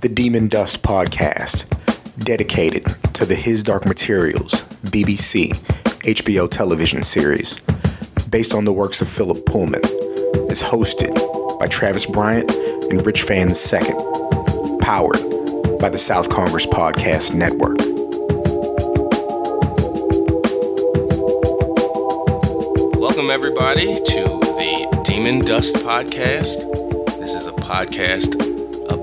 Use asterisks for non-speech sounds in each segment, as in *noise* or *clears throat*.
the Demon Dust podcast, dedicated to the His Dark Materials BBC HBO television series, based on the works of Philip Pullman, is hosted by Travis Bryant and Rich Fann II, powered by the South Congress Podcast Network. Welcome, everybody, to the Demon Dust podcast. This is a podcast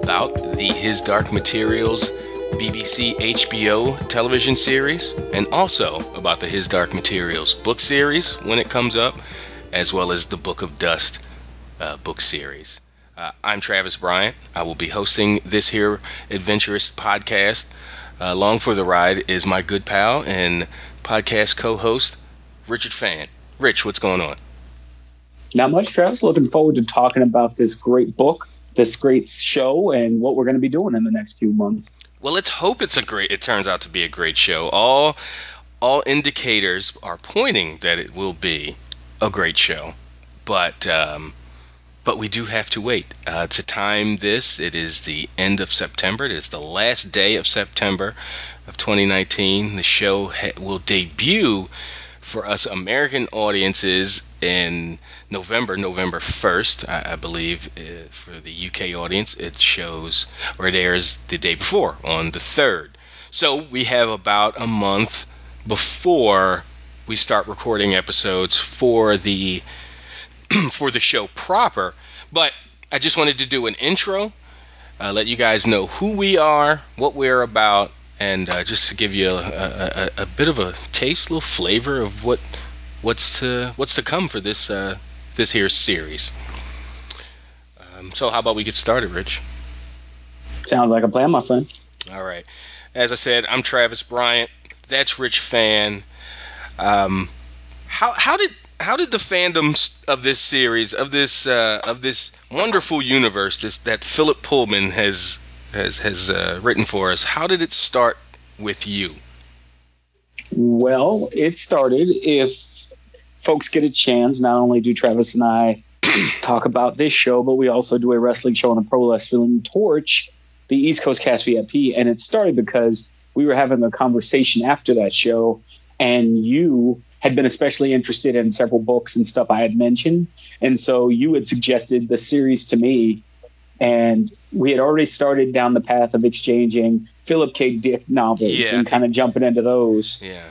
about the His Dark Materials BBC HBO television series and also about the His Dark Materials book series when it comes up, as well as the Book of Dust uh, book series. Uh, I'm Travis Bryant. I will be hosting this here adventurous podcast. Uh, along for the ride is my good pal and podcast co host, Richard Fann. Rich, what's going on? Not much, Travis. Looking forward to talking about this great book this great show and what we're going to be doing in the next few months. Well, let's hope it's a great. It turns out to be a great show. All all indicators are pointing that it will be a great show, but um, but we do have to wait. Uh, to time this, it is the end of September. It is the last day of September of 2019. The show ha- will debut for us American audiences in November, November 1st, I, I believe, uh, for the UK audience, it shows or it airs the day before on the 3rd. So we have about a month before we start recording episodes for the *clears throat* for the show proper. But I just wanted to do an intro, uh, let you guys know who we are, what we're about, and uh, just to give you a, a, a, bit of a taste, a little flavor of what what's to what's to come for this uh, this here series. Um, so, how about we get started, Rich? Sounds like a plan, my friend. All right. As I said, I'm Travis Bryant. That's Rich Fann. Um, how how did how did the fandoms of this series of this uh, of this wonderful universe this, that Philip Pullman has has has uh, written for us. How did it start with you? Well, it started. If folks get a chance, not only do Travis and I *clears throat* talk about this show, but we also do a wrestling show on the Pro Wrestling Torch, the East Coast Cast VIP, and it started because we were having a conversation after that show, and you had been especially interested in several books and stuff I had mentioned, and so you had suggested the series to me and we had already started down the path of exchanging Philip K. Dick novels yeah, and kind of jumping into those. Yeah.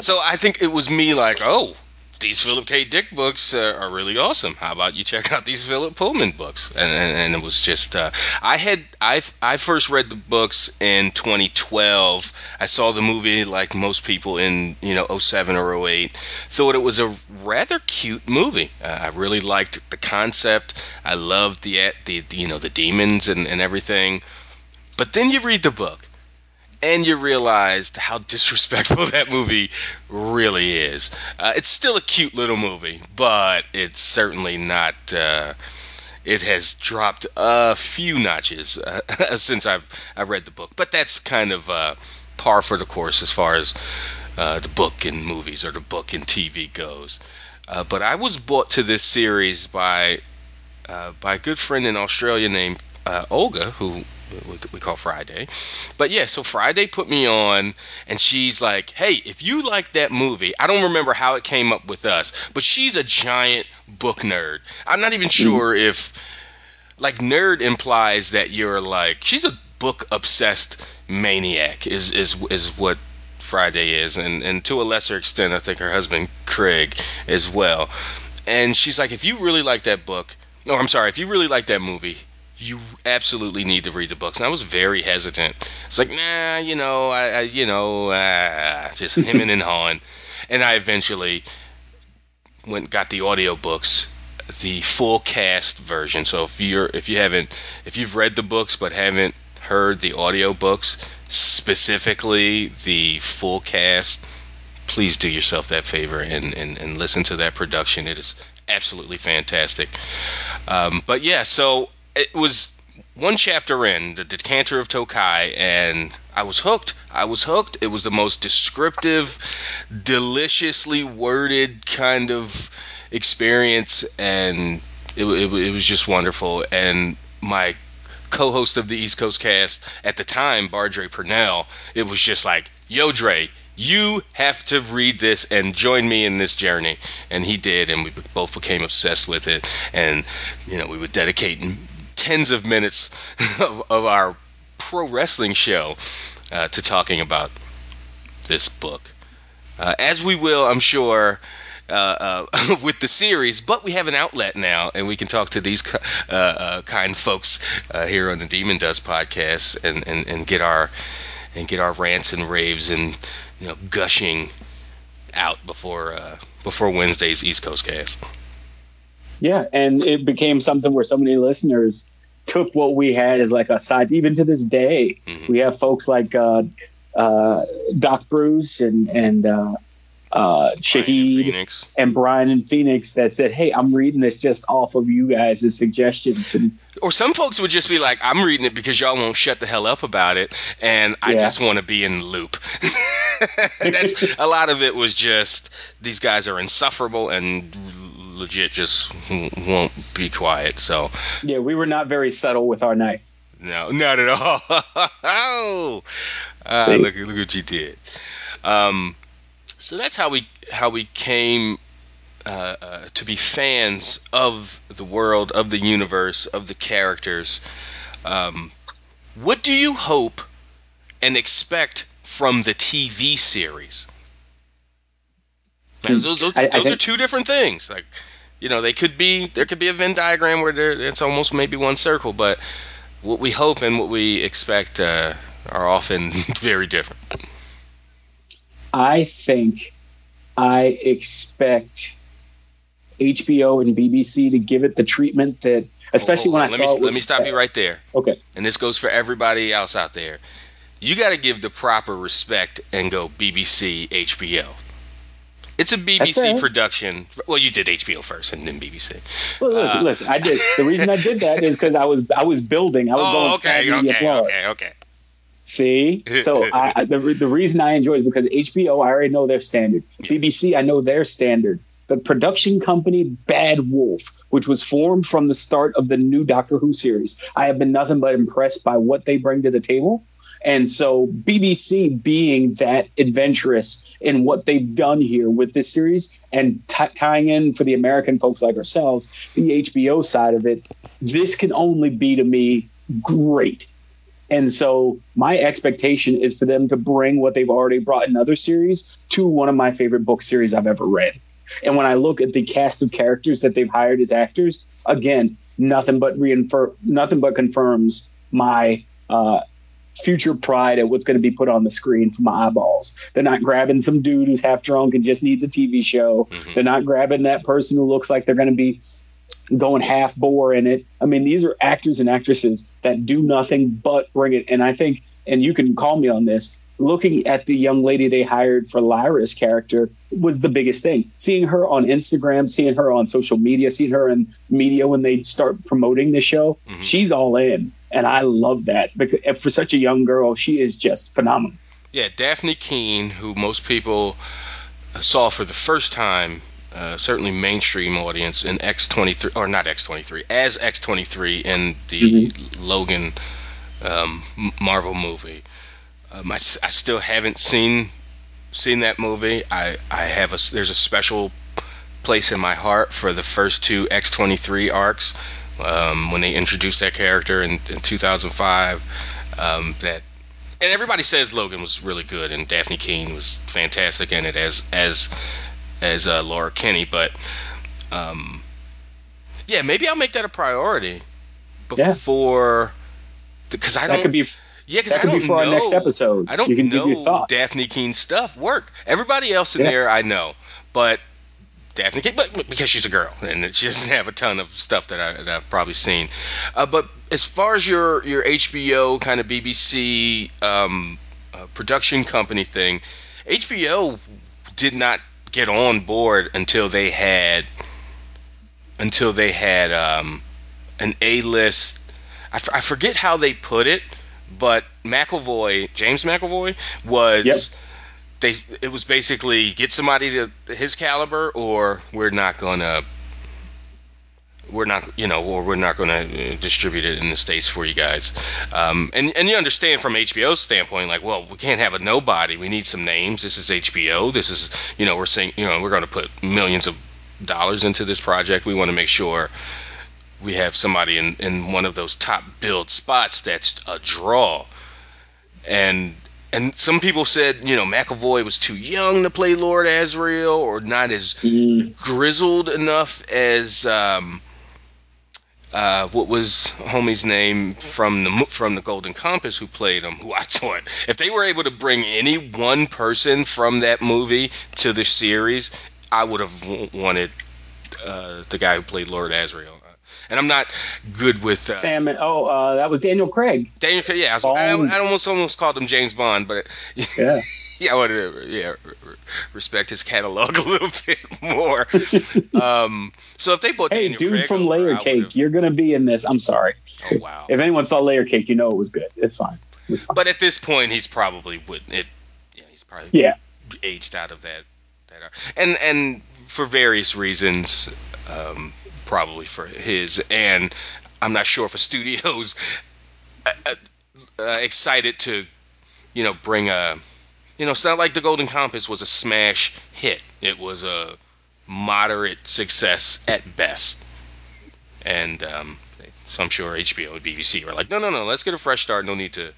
So I think it was me like, oh, these Philip K. Dick books uh, are really awesome. How about you check out these Philip Pullman books? And, and, and it was just uh, I had I I first read the books in 2012. I saw the movie like most people in you know 07 or 08. Thought it was a rather cute movie. Uh, I really liked the concept. I loved the the you know the daemons and, and everything. But then you read the book and you realized how disrespectful *laughs* that movie really is. Uh, it's still a cute little movie, but it's certainly not. Uh, it has dropped a few notches uh, *laughs* since I've I read the book, but that's kind of uh, par for the course as far as uh, the book and movies or the book and TV goes. Uh, but I was brought to this series by by a good friend in Australia named Olga, who we call Friday. But yeah, so Friday put me on, and she's like, "Hey, if you like that movie, I don't remember how it came up with us, but she's a giant book nerd. I'm not even mm-hmm. sure if like nerd implies that you're like she's a book obsessed maniac is is is what Friday is, and and to a lesser extent, I think her husband Craig as well. And she's like, if you really like that book, no, I'm sorry, if you really like that movie, you absolutely need to read the books. And I was very hesitant. It's like, nah, you know, I, I you know, uh, just him and *laughs* Han. And I eventually went got the audiobooks, the full cast version. So if you're if you haven't if you've read the books but haven't heard the audiobooks, specifically the full cast, please do yourself that favor and, and, and listen to that production. It is absolutely fantastic. Um, but yeah, so it was one chapter in the decanter of Tokay, and I was hooked. I was hooked. It was the most descriptive, deliciously worded kind of experience, and it, it, it was just wonderful. And my co-host of the East Coast Cast at the time, Bardre Purnell, it was just like, "Yo, Dre, you have to read this and join me in this journey." And he did, and we both became obsessed with it. And you know, we would dedicate tens of minutes *laughs* of, of our pro wrestling show uh, to talking about this book. Uh, as we will, I'm sure, uh, uh, *laughs* with the series, but we have an outlet now, and we can talk to these uh, uh, kind folks uh, here on the Demon Dust podcast, and, and, and get our and get our rants and raves and you know gushing out before before Wednesday's East Coast cast. Yeah, and it became something where so many listeners took what we had as like a side. Even to this day, mm-hmm. we have folks like uh, uh, Doc Bruce and and uh, uh, Shahid and, and, Brian and Phoenix that said, "Hey, I'm reading this just off of you guys' suggestions." And, or some folks would just be like, "I'm reading it because y'all won't shut the hell up about it, and I yeah. just want to be in the loop." *laughs* That's a lot of it was just these guys are insufferable and legit just won't be quiet. So yeah, we were not very subtle with our knife. No, not at all. oh, *laughs* uh, look, look what you did. Um, so that's how we how we came uh, uh, to be fans of the world, of the universe, of the characters. Um, what do you hope and expect from the TV series? Those, those, I, I think, are two different things. Like, you know, they could be there could be a Venn diagram where there, it's almost maybe one circle, but what we hope and what we expect uh, are often *laughs* very different. I think I expect HBO and BBC to give it the treatment that, especially oh, when I let saw. Me, it let me stop you right there. Okay. And this goes for everybody else out there. You got to give the proper respect and go BBC, HBO. It's a BBC production. Well, you did HBO first and then BBC. Well, listen, uh, listen. I did. The reason I did that is because I was I was building. I was oh, going okay, okay, okay, okay. See, so I, the the reason I enjoy is because HBO, I already know their standard. Yeah. BBC, I know their standard. The production company Bad Wolf, which was formed from the start of the new Doctor Who series, I have been nothing but impressed by what they bring to the table. And so BBC being that adventurous in what they've done here with this series and t- tying in for the American folks like ourselves, the HBO side of it, this can only be to me great. And so my expectation is for them to bring what they've already brought in other series to one of my favorite book series I've ever read. And when I look at the cast of characters that they've hired as actors, again, nothing but reinfer- nothing but confirms my uh, future pride at what's going to be put on the screen for my eyeballs. They're not grabbing some dude who's half drunk and just needs a TV show. Mm-hmm. They're not grabbing that person who looks like they're going to be going half bore in it. I mean, these are actors and actresses that do nothing but bring it. And I think, and you can call me on this, looking at the young lady they hired for Lyra's character was the biggest thing. Seeing her on Instagram, seeing her on social media, seeing her in media when they start promoting the show, mm-hmm. she's all in. And I love that because for such a young girl, she is just phenomenal. Yeah, Dafne Keen, who most people saw for the first time uh, certainly mainstream audience in X23 or not X23 as X23 in the mm-hmm. Logan um, Marvel movie. Um, I, I, still haven't seen seen that movie. I I have a there's a special place in my heart for the first two X23 arcs um, when they introduced that character in, in 2005. Um, that and everybody says Logan was really good and Dafne Keen was fantastic in it as as as uh, Laura Kinney, but um, yeah, maybe I'll make that a priority before because yeah. I don't. That could be. Yeah, because I don't be for know. our next episode. I don't you can know give your thoughts. Dafne Keen stuff work. Everybody else in yeah. there I know, but Dafne Keen, but because she's a girl and she doesn't have a ton of stuff that, I, have probably seen. Uh, but as far as your your HBO kind of BBC um, uh, production company thing, HBO did not get on board until they had until they had um, an A list. I, f- I forget how they put it, but McAvoy, James McAvoy, was. Yep. They, it was basically get somebody to his caliber, or we're not gonna we're not, you know, or we're not going to distribute it in the states for you guys. Um, and and you understand from HBO's standpoint, like, well, we can't have a nobody. We need some names. This is HBO. This is, you know, we're saying, you know, we're going to put millions of dollars into this project. We want to make sure we have somebody in in one of those top build spots that's a draw. And and some people said, you know, McAvoy was too young to play Lord Asriel, or not as Mm. grizzled enough as um, uh, what was homie's name from the from the Golden Compass who played him. Who I thought, if they were able to bring any one person from that movie to the series, I would have w- wanted uh, the guy who played Lord Asriel. And I'm not good with uh, Sam, oh, uh, that was Daniel Craig. Daniel. Craig- Yeah, I, was, I, I almost almost called him James Bond, but *laughs* Yeah. yeah, I wanted to yeah respect his catalog *laughs* a little bit more. *laughs* um, so if they put Hey, Daniel dude Craig from over, Layer Cake, you're gonna be in this. I'm sorry. Oh wow! If anyone saw Layer Cake, you know it was good. It's fine. It's fine. But at this point, he's probably would it. Yeah, he's probably Yeah. aged out of that. That and and for various reasons, um, probably for his and I'm not sure if a studio's *laughs* uh, uh, excited to, you know, bring a. You know, it's not like the Golden Compass was a smash hit. It was a moderate success at best. And um, so I'm sure HBO and BBC were like, no, no, no, let's get a fresh start. No need to.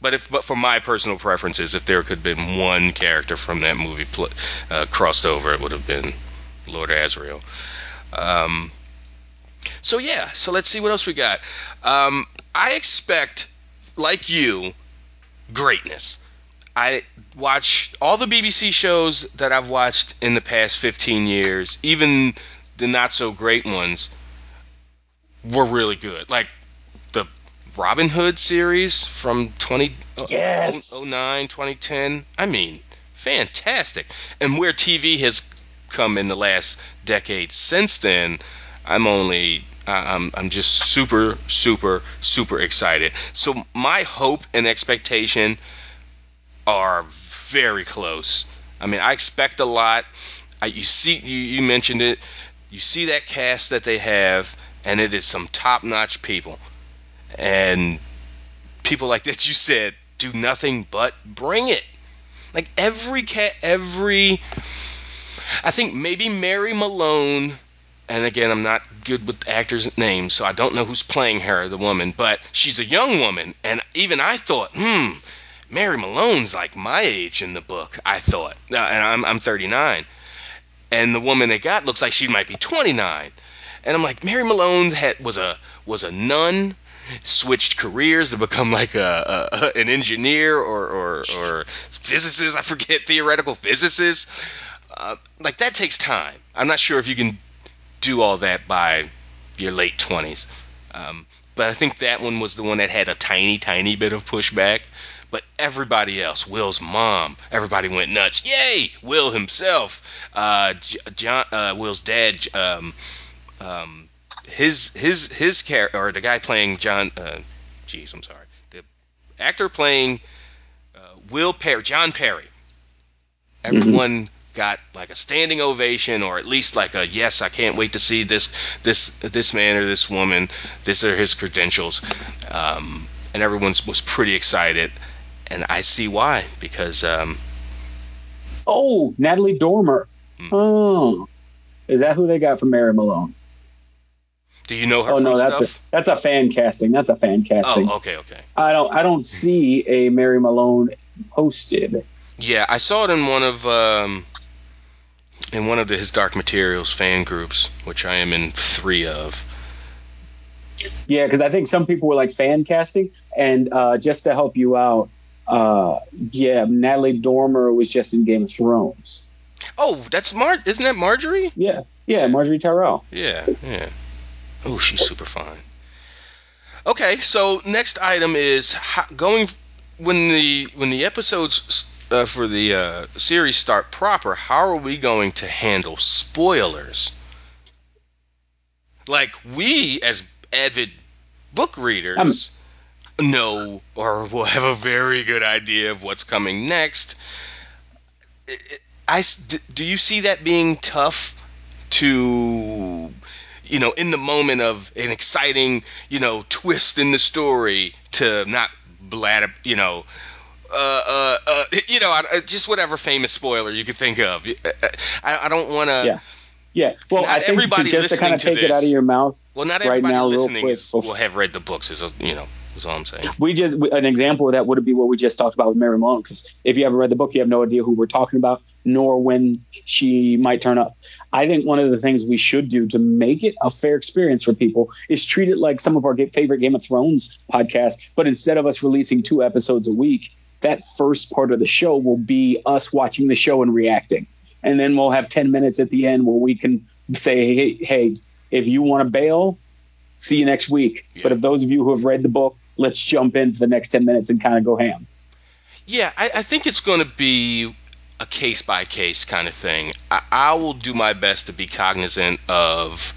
But if, but for my personal preferences, if there could have been one character from that movie pl- uh, crossed over, it would have been Lord Asriel. Um, so yeah, so let's see what else we got. Um, I expect, like you, greatness. I watch all the BBC shows that I've watched in the past 15 years, even the not so great ones, were really good. Like the Robin Hood series from 2009, Yes. 2010. I mean, fantastic. And where TV has come in the last decade since then, I'm only I'm I'm just super super super excited. So my hope and expectation are very close. I mean, I expect a lot. I, you see, you, you mentioned it. You see that cast that they have, and it is some top-notch people, and people like that *laughs* you said do nothing but bring it. Like every cat, every. I think maybe Mary Malone, and again, I'm not good with actors' names, so I don't know who's playing her, the woman, but she's a young woman, and even I thought, hmm, Mary Malone's like my age in the book. I thought, Uh, and I'm I'm 39, and the woman they got looks like she might be 29, and I'm like, Mary Malone had was a was a nun, switched careers to become like a, a an engineer or or, or physicist. I forget theoretical physicist. Uh, like that takes time. I'm not sure if you can do all that by your late 20s. Um, but I think that one was the one that had a tiny, tiny bit of pushback. But everybody else, Will's mom, everybody went nuts. Yay! Will himself, uh, John, uh, Will's dad, um, um, his his his character, or the guy playing John. Uh, geez, I'm sorry. The actor playing uh, Will Parry, John Parry. Everyone got like a standing ovation, or at least like a yes, I can't wait to see this this this man or this woman. this are his credentials, um, and everyone was pretty excited, and I see why because um, Oh, Natalie Dormer. Hmm. Oh, is that who they got from Mary Malone? do you know her Oh no, that's stuff? a that's a fan casting. That's a fan casting. oh, okay, okay. I don't I don't see a Mary Malone posted. Yeah, I saw it in one of um, in one of the, his Dark Materials fan groups, which I am in three of. Yeah, because I think some people were like fan casting, and uh, just to help you out, uh, yeah, Natalie Dormer was just in Game of Thrones. Oh, that's Mar. Isn't that Margaery? Yeah, yeah, Margaery Tyrell. Yeah, yeah. Oh, she's super fine. Okay, so next item is how, going when the when the episodes uh, for the uh, series start proper. How are we going to handle spoilers? Like we as avid book readers know or will have a very good idea of what's coming next. I- I s- d- do you see that being tough to you know, in the moment of an exciting, you know, twist in the story to not blather, you know, uh, uh, uh, you know, just whatever famous spoiler you could think of. I, I don't want to. Yeah. Yeah. Well, not I think everybody to, just to kind of take this, it out of your mouth. Well, not everybody right now, listening is, will have read the books. Is you know. That's all I'm saying. We just an example of that would be what we just talked about with Mary Malone. Because if you haven't read the book, you have no idea who we're talking about, nor when she might turn up. I think one of the things we should do to make it a fair experience for people is treat it like some of our favorite Game of Thrones podcasts, but instead of us releasing two episodes a week, that first part of the show will be us watching the show and reacting. And then we'll have 10 minutes at the end where we can say, hey, hey if you want to bail, see you next week. Yeah. But if those of you who have read the book, let's jump in for the next 10 minutes and kind of go ham. Yeah, I, I think it's going to be a case by case kind of thing. I, I will do my best to be cognizant of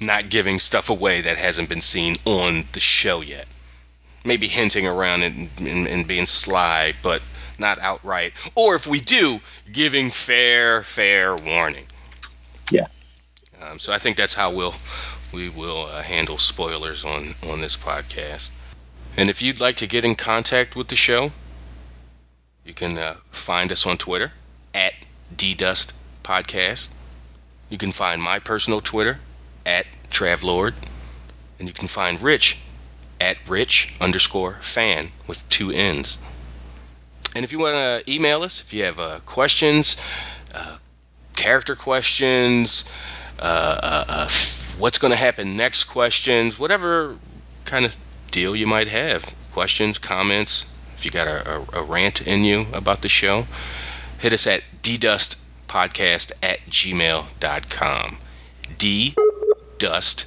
not giving stuff away that hasn't been seen on the show yet. Maybe hinting around and, and, and, being sly, but not outright. Or if we do, giving fair, fair warning. Yeah. Um, so I think that's how we'll we will uh, handle spoilers on on this podcast. And if you'd like to get in contact with the show, you can uh, find us on Twitter at DDust Podcast. You can find my personal Twitter at Travlord, and you can find Rich at Rich underscore fan with two N's. And if you want to email us, if you have uh, questions, uh, character questions, uh, uh, uh what's going to happen next questions, whatever kind of deal you might have. Questions, comments, if you got a, a, a rant in you about the show, hit us at ddustpodcast at gmail.com. D dust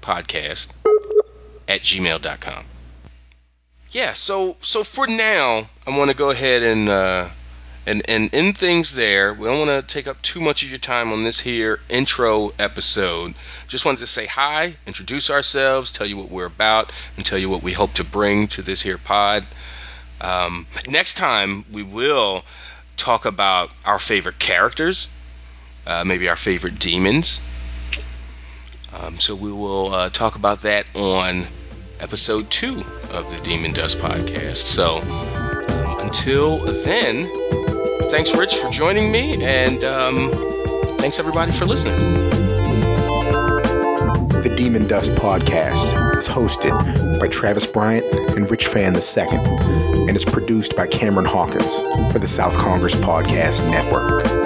podcast at gmail.com. Yeah, so so for now, I want to go ahead and uh, and and in things there. We don't want to take up too much of your time on this here intro episode. Just wanted to say hi, introduce ourselves, tell you what we're about, and tell you what we hope to bring to this here pod. Um, next time we will talk about our favorite characters, uh, maybe our favorite daemons. Um, so we will uh, talk about that on episode two of the Demon Dust podcast. So until then thanks, Rich, for joining me, and um, thanks everybody for listening. The Demon Dust Podcast is hosted by Travis Bryant and Rich Fann II and is produced by Cameron Hawkins for the South Congress Podcast Network.